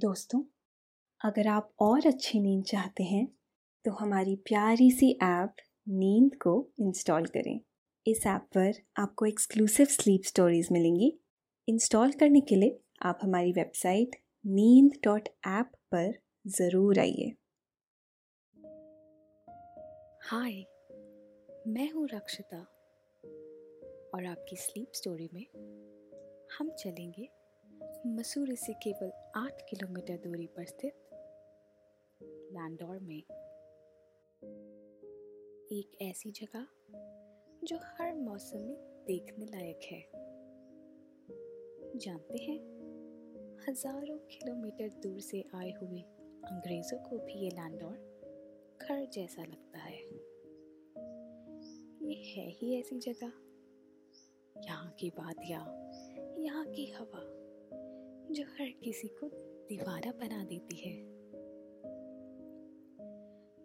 दोस्तों, अगर आप और अच्छी नींद चाहते हैं तो हमारी प्यारी सी ऐप नींद को इंस्टॉल करें। इस ऐप पर आपको एक्सक्लूसिव स्लीप स्टोरीज मिलेंगी। इंस्टॉल करने के लिए आप हमारी वेबसाइट नींद डॉट ऐप पर ज़रूर आइए। हाय, मैं हूँ रक्षिता और आपकी स्लीप स्टोरी में हम चलेंगे मसूरी से केवल आठ किलोमीटर दूरी पर स्थित लैंडोर में एक ऐसी जगह जो हर मौसम में देखने लायक है। जानते हैं, हज़ारों किलोमीटर दूर से आए हुए अंग्रेज़ों को भी ये लैंडोर घर जैसा लगता है। ये है ही ऐसी जगह, यहाँ की वादियाँ, यहाँ की हवा। जो हर किसी को दीवारा बना देती है।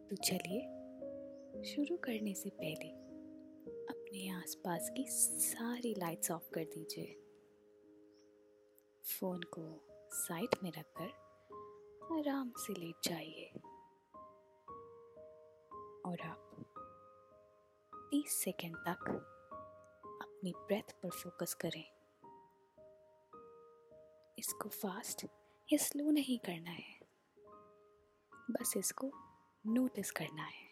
तो चलिए, शुरू करने से पहले अपने आसपास की सारी लाइट्स ऑफ़ कर दीजिए। फ़ोन को साइड में रखकर आराम से लेट जाइए। और आप 30 सेकंड तक अपनी ब्रेथ पर फोकस करें। इसको फास्ट या स्लो नहीं करना है। बस इसको नोटिस करना है।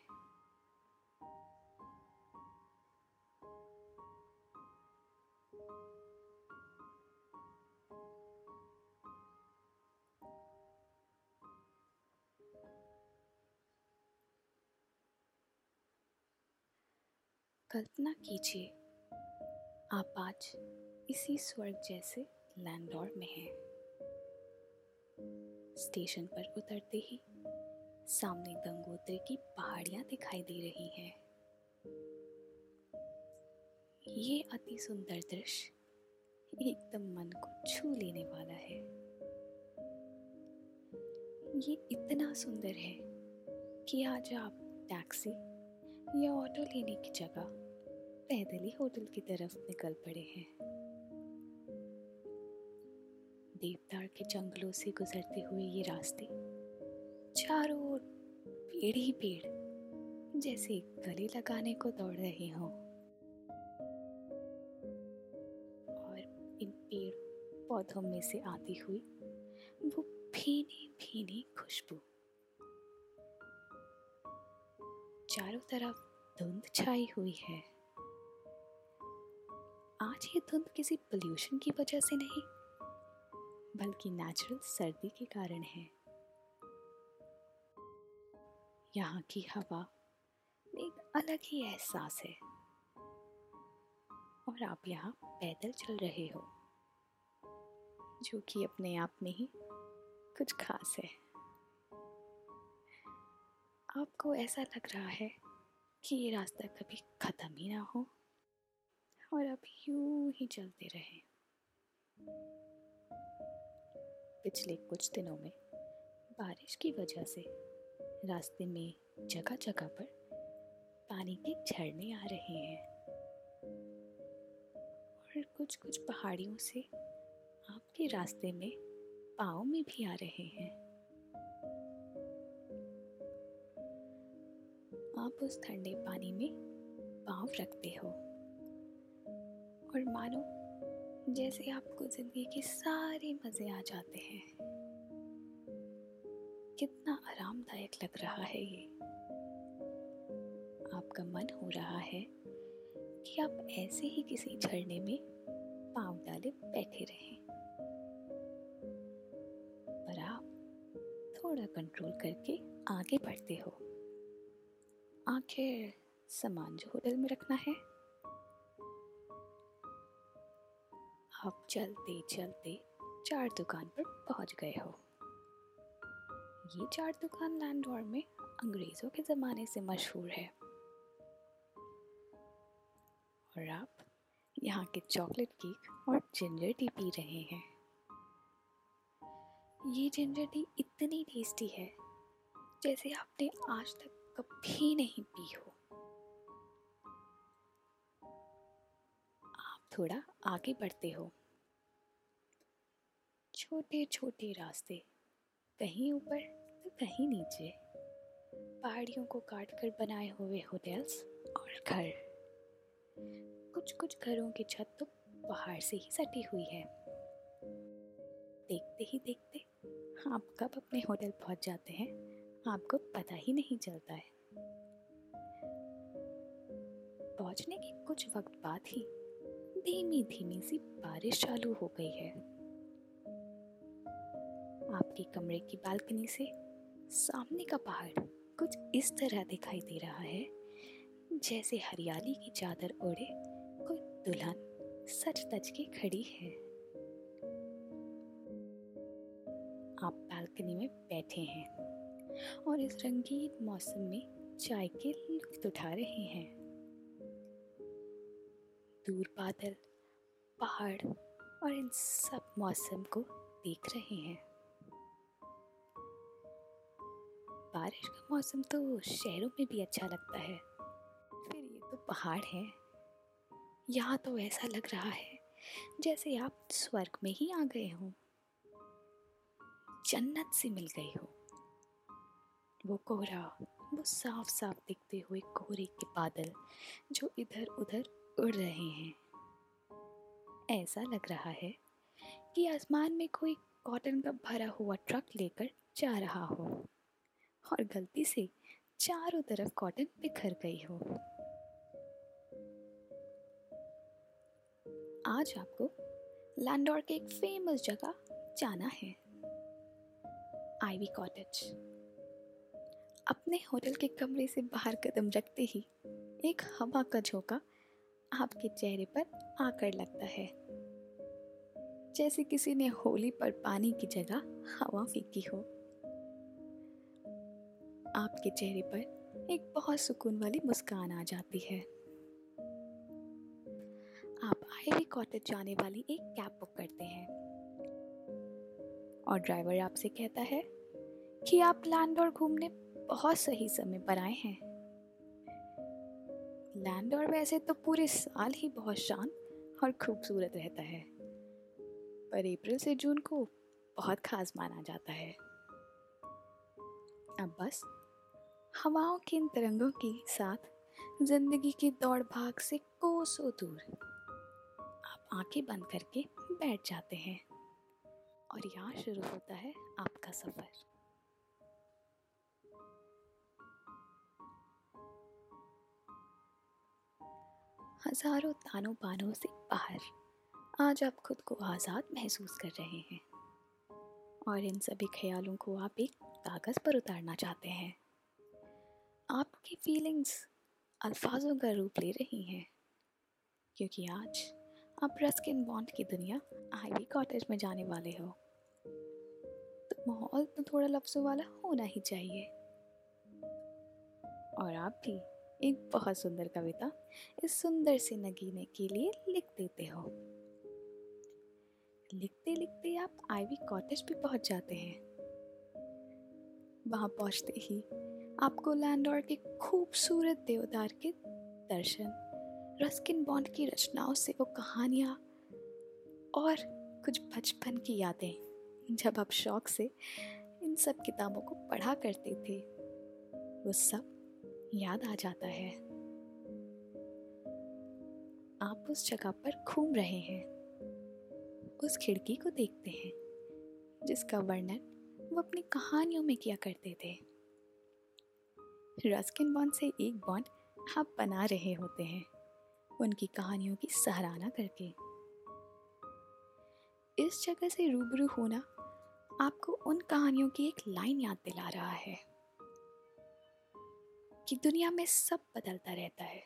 कल्पना कीजिए, आप आज इसी स्वर्ग जैसे लैंडोर में हैं। स्टेशन पर उतरते ही सामने गंगोत्री की पहाड़ियाँ दिखाई दे रही हैं। ये अति सुंदर दृश्य एकदम मन को छू लेने वाला है। ये इतना सुंदर है कि आज आप टैक्सी या ऑटो लेने की जगह पैदल ही होटल की तरफ़ निकल पड़े हैं। देवदार के जंगलों से गुजरते हुए ये रास्ते। चारों ओर पेड़ ही पेड़, जैसे गले लगाने को दौड़ रहे हों। और इन पेड़ पौधों में से आती हुई वो भीनी भीनी खुशबू। चारों तरफ़ धुंध छाई हुई है। आज ये धुंध किसी पोल्यूशन की वजह से नहीं बल्कि नेचुरल सर्दी के कारण है। यहाँ की हवा में एक अलग ही एहसास है। और आप यहाँ पैदल चल रहे हो, जो कि अपने आप में ही कुछ खास है। आपको ऐसा लग रहा है कि ये रास्ता कभी ख़त्म ही ना हो, और आप यूँ ही चलते रहे। पिछले कुछ दिनों में बारिश की वजह से रास्ते में जगह जगह पर पानी के झरने आ रहे हैं। और कुछ कुछ पहाड़ियों से आपके रास्ते में पाँव में भी आ रहे हैं। आप उस ठंडे पानी में पाँव रखते हो। और मानो जैसे आपको ज़िंदगी के सारे मज़े आ जाते हैं। कितना आरामदायक लग रहा है ये। आपका मन हो रहा है कि आप ऐसे ही किसी झरने में पाँव डाले बैठे रहें। पर आप थोड़ा कंट्रोल करके आगे बढ़ते हो। आखिर सामान जो होटल में रखना है। आप चलते चलते चार दुकान पर पहुँच गए हो। ये चार दुकान लैंडोर में अंग्रेज़ों के ज़माने से मशहूर है। और आप यहाँ के चॉकलेट केक और जिंजर टी पी रहे हैं। ये जिंजर टी इतनी टेस्टी है, जैसे आपने आज तक कभी नहीं पी हो। थोड़ा आगे बढ़ते हो। छोटे छोटे रास्ते, कहीं ऊपर तो कहीं नीचे। पहाड़ियों को काट कर बनाए हुए होटल्स और घर। कुछ कुछ घरों की छत तो पहाड़ से ही सटी हुई है। देखते ही देखते आप कब अपने होटल पहुँच जाते हैं, आपको पता ही नहीं चलता है। पहुँचने के कुछ वक्त बाद ही धीमी धीमी सी बारिश चालू हो गई है। आपके कमरे की बालकनी से सामने का पहाड़ कुछ इस तरह दिखाई दे रहा है, जैसे हरियाली की चादर ओढ़े कोई दुल्हन सच तच के खड़ी है। आप बालकनी में बैठे हैं और इस रंगीन मौसम में चाय के लुत्फ उठा रहे हैं। दूर बादल, पहाड़ और इन सब मौसम को देख रहे हैं। बारिश का मौसम तो शहरों में भी अच्छा लगता है। फिर ये तो पहाड़ है। यहाँ तो ऐसा लग रहा है जैसे आप स्वर्ग में ही आ गए हो। जन्नत से मिल गए हो। वो कोहरा, वो साफ़ साफ़ दिखते हुए कोहरे के बादल जो इधर उधर उड़ रहे हैं। ऐसा लग रहा है कि आसमान में कोई कॉटन का भरा हुआ ट्रक लेकर जा रहा हो और गलती से चारों तरफ़ कॉटन बिखर गई हो। आज आपको लैंडोर के एक फ़ेमस जगह जाना है आईवी कॉटेज अपने होटल के कमरे से बाहर कदम रखते ही एक हवा का झोंका आपके चेहरे पर आकर लगता है। जैसे किसी ने होली पर पानी की जगह हवा फेंकी हो। आपके चेहरे पर एक बहुत सुकून वाली मुस्कान आ जाती है। आप आईवी कॉटेज जाने वाली एक कैब बुक करते हैं। और ड्राइवर आपसे कहता है कि आप लैंडोर घूमने बहुत सही समय पर आए हैं। लैंडोर वैसे तो पूरे साल ही बहुत शांत और खूबसूरत रहता है। पर अप्रैल से जून को बहुत खास माना जाता है। अब बस, हवाओं के इन तरंगों के साथ ज़िंदगी की दौड़ भाग से कोसों दूर आप आँखें बंद करके बैठ जाते हैं और यहाँ शुरू होता है आपका सफ़र। हज़ारों तानों बानों से बाहर आज आप खुद को आज़ाद महसूस कर रहे हैं। और इन सभी ख्यालों को आप एक कागज़ पर उतारना चाहते हैं। आपकी फीलिंग्स अल्फाजों का रूप ले रही हैं। क्योंकि आज आप रस्किन बॉन्ड की दुनिया आईवी कॉटेज में जाने वाले हो। तो माहौल तो थोड़ा लफ्ज़ों वाला होना ही चाहिए। और आप भी एक बहुत सुंदर कविता इस सुंदर से नगीने के लिए लिख देते हो। लिखते लिखते आप आईवी कॉटेज भी पहुँच जाते हैं। वहाँ पहुँचते ही आपको लैंडोर के खूबसूरत देवदार के दर्शन रस्किन बॉन्ड की रचनाओं से वो कहानियाँ और कुछ बचपन की यादें। जब आप शौक से इन सब किताबों को पढ़ा करते थे, वो सब याद आ जाता है। आप उस जगह पर घूम रहे हैं। उस खिड़की को देखते हैं, जिसका वर्णन वो अपनी कहानियों में किया करते थे। रस्किन बॉन्ड से एक बॉन्ड आप बना रहे होते हैं, उनकी कहानियों की सराहना करके। इस जगह से रूबरू होना आपको उन कहानियों की एक लाइन याद दिला रहा है। कि दुनिया में सब बदलता रहता है।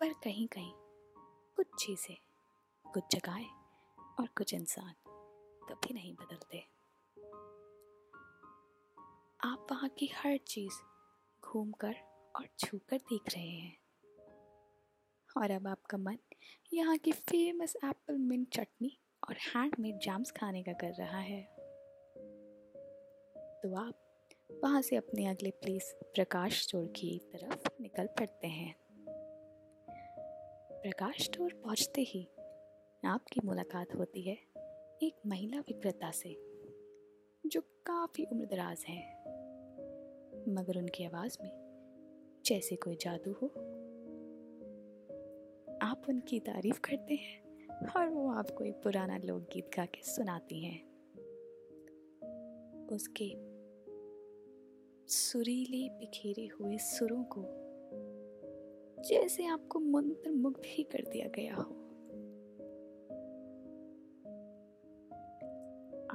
पर कहीं कहीं कुछ चीज़ें, कुछ जगहें और कुछ इंसान कभी नहीं बदलते। आप वहाँ की हर चीज़ घूम कर और छू कर देख रहे हैं। और अब आपका मन यहाँ की फ़ेमस एप्पल मिंट चटनी और हैंडमेड जैम्स खाने का कर रहा है। तो आप वहाँ से अपने अगले प्लेस प्रकाश स्टोर की तरफ़ निकल पड़ते हैं। प्रकाश स्टोर पहुँचते ही आपकी मुलाकात होती है एक महिला विक्रेता से, जो काफ़ी उम्रदराज हैं। मगर उनकी आवाज़ में जैसे कोई जादू हो। आप उनकी तारीफ़ करते हैं और वो आपको एक पुराना लोकगीत गा के सुनाती हैं। उसके सुरीले बिखेरे हुए सुरों को, जैसे आपको मंत्र मुग्ध ही कर दिया गया हो।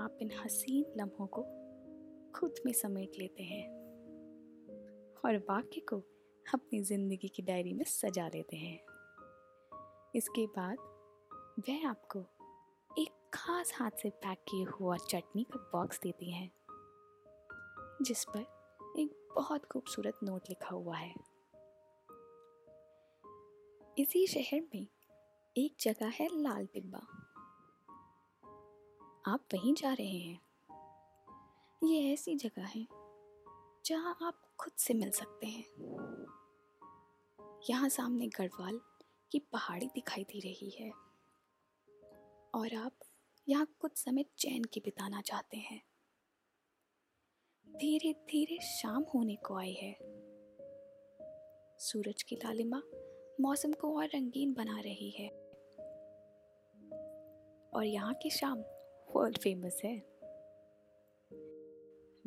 आप इन हसीन लम्हों को खुद में समेट लेते हैं और वाक्य को अपनी ज़िंदगी की डायरी में सजा लेते हैं। इसके बाद वह आपको एक खास हाथ से पैक किए हुआ चटनी का बॉक्स देती हैं, जिस पर एक बहुत खूबसूरत नोट लिखा हुआ है। इसी शहर में एक जगह है लाल टिब्बा आप वहीं जा रहे हैं। ये ऐसी जगह है जहाँ आप खुद से मिल सकते हैं। यहाँ सामने गढ़वाल की पहाड़ी दिखाई दे रही है। और आप यहाँ कुछ समय चैन की बिताना चाहते हैं। धीरे धीरे शाम होने को आई है। सूरज की लालिमा मौसम को और रंगीन बना रही है। और यहाँ की शाम वर्ल्ड फ़ेमस है।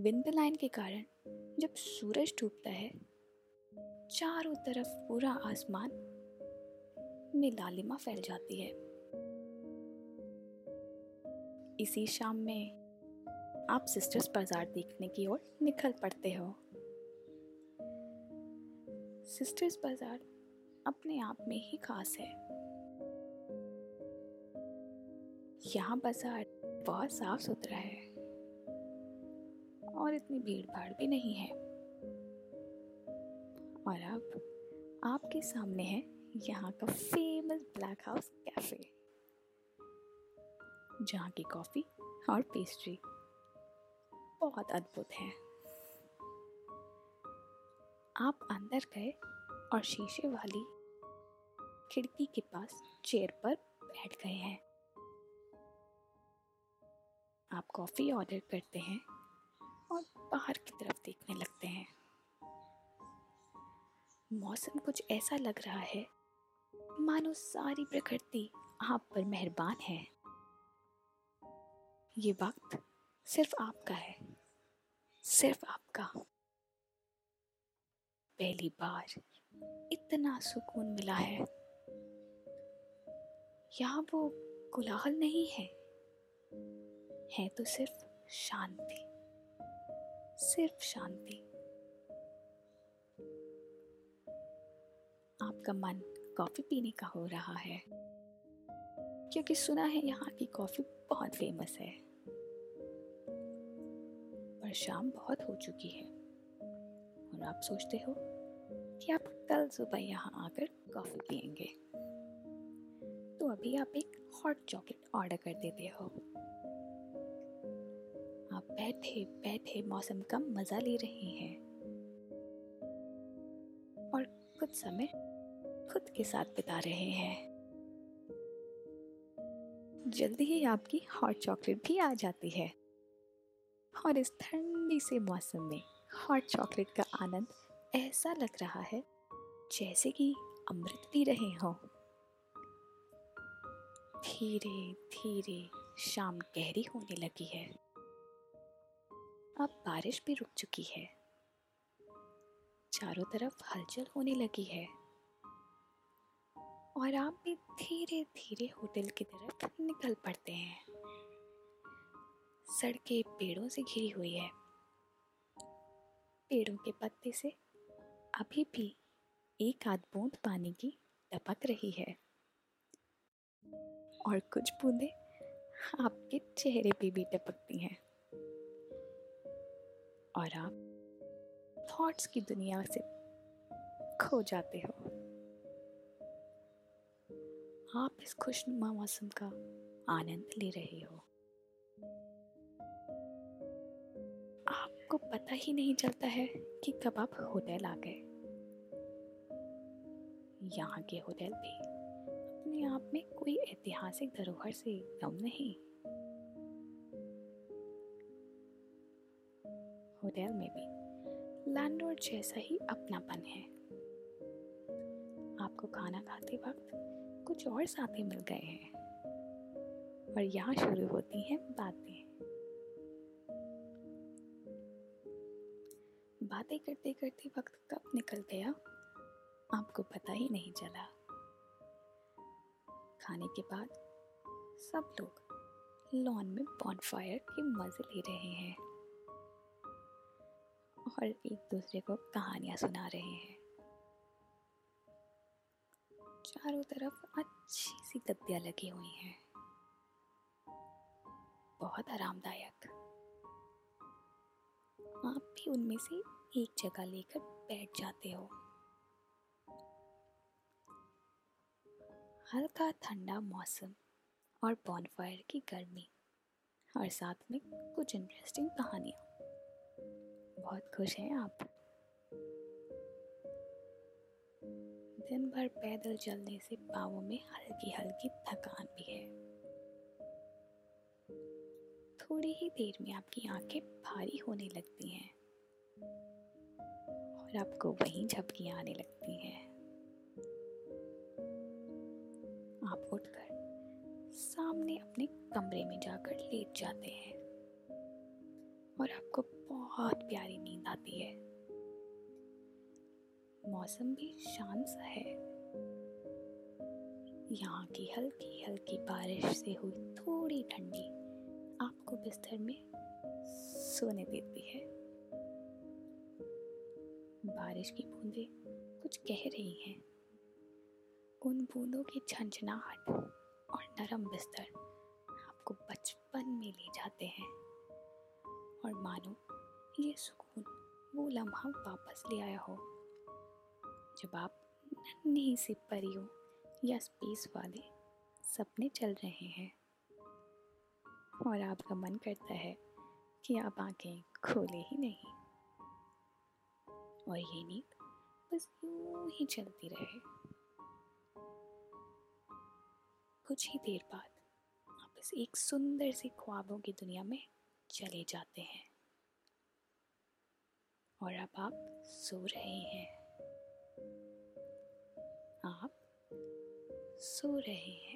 विंड लाइन के कारण जब सूरज डूबता है, चारों तरफ़ पूरा आसमान में लालिमा फैल जाती है। इसी शाम में आप सिस्टर्स बाज़ार देखने की ओर निकल पड़ते हो। सिस्टर्स बाज़ार अपने आप में ही खास है। यहाँ बाज़ार बहुत साफ़ सुथरा है। और इतनी भीड़ भाड़ भी नहीं है। और अब आपके सामने है यहाँ का फ़ेमस ब्लैक हाउस कैफ़े जहाँ की कॉफ़ी और पेस्ट्री बहुत अद्भुत है। आप अंदर गए और शीशे वाली खिड़की के पास चेयर पर बैठ गए हैं। आप कॉफ़ी ऑर्डर करते हैं और बाहर की तरफ़ देखने लगते हैं। मौसम कुछ ऐसा लग रहा है, मानो सारी प्रकृति आप पर मेहरबान है। ये वक्त सिर्फ़ आपका है। सिर्फ़ आपका। पहली बार इतना सुकून मिला है। यहाँ वो कोलाहल नहीं है? है तो सिर्फ़ शांति। सिर्फ़ शांति। आपका मन कॉफ़ी पीने का हो रहा है। क्योंकि सुना है यहाँ की कॉफ़ी बहुत फ़ेमस है। शाम बहुत हो चुकी है। और आप सोचते हो कि आप कल सुबह यहाँ आकर कॉफ़ी पियेंगे। तो अभी आप एक हॉट चॉकलेट ऑर्डर कर देते हो। आप बैठे बैठे मौसम का मज़ा ले रहे हैं। और कुछ समय खुद के साथ बिता रहे हैं। जल्दी ही आपकी हॉट चॉकलेट भी आ जाती है। और इस ठंडी से मौसम में हॉट चॉकलेट का आनंद ऐसा लग रहा है जैसे कि अमृत पी रहे हो। धीरे धीरे शाम गहरी होने लगी है। अब बारिश भी रुक चुकी है। चारों तरफ़ हलचल होने लगी है। और आप भी धीरे धीरे होटल की तरफ़ निकल पड़ते हैं। सड़कें पेड़ों से घिरी हुई है। पेड़ों के पत्ते से अभी भी एक आध बूंद पानी की टपक रही है। और कुछ बूंदे आपके चेहरे पे भी टपकती हैं। और आप थॉट्स की दुनिया से खो जाते हो। आप इस खुशनुमा मौसम का आनंद ले रहे हो। आपको पता ही नहीं चलता है कि कब आप होटल आ गए। यहाँ के होटल भी अपने आप में कोई ऐतिहासिक धरोहर से कम नहीं। होटल में भी लैंडलॉर्ड जैसा ही अपनापन है। आपको खाना खाते वक्त कुछ और साथी मिल गए हैं। और यहाँ शुरू होती हैं बातें। बातें करते करते वक्त कब निकल गया? आपको पता ही नहीं चला। खाने के बाद सब लोग लॉन में बॉनफायर के मज़े ले रहे हैं। और एक दूसरे को कहानियाँ सुना रहे हैं। चारों तरफ़ अच्छी सी गद्दियाँ लगी हुई हैं। बहुत आरामदायक। आप भी उनमें से एक जगह लेकर बैठ जाते हो। हल्का ठंडा मौसम और बॉनफायर की गर्मी और साथ में कुछ इंटरेस्टिंग कहानियाँ। बहुत खुश हैं आप। दिन भर पैदल चलने से पाँवों में हल्की हल्की थकान भी है। थोड़ी ही देर में आपकी आँखें भारी होने लगती हैं। और आपको वहीं झपकियाँ आने लगती हैं। आप उठकर सामने अपने कमरे में जाकर लेट जाते हैं। और आपको बहुत प्यारी नींद आती है। मौसम भी शांत सा है। यहाँ की हल्की हल्की बारिश से हुई थोड़ी ठंडी आपको बिस्तर में सोने देती है। बारिश की बूंदें कुछ कह रही हैं। उन बूंदों की झंझनाहट और नरम बिस्तर आपको बचपन में ले जाते हैं। और मानो ये सुकून वो लम्हा वापस ले आया हो। जब आप नन्ही सी परियों या स्पेस वाले सपने चल रहे हैं। और आपका मन करता है कि आप आँखें खोले ही नहीं। और ये नींद बस यूँ ही चलती रहे। कुछ ही देर बाद आप इस एक सुंदर सी ख्वाबों की दुनिया में चले जाते हैं। और अब आप सो रहे हैं। आप सो रहे हैं।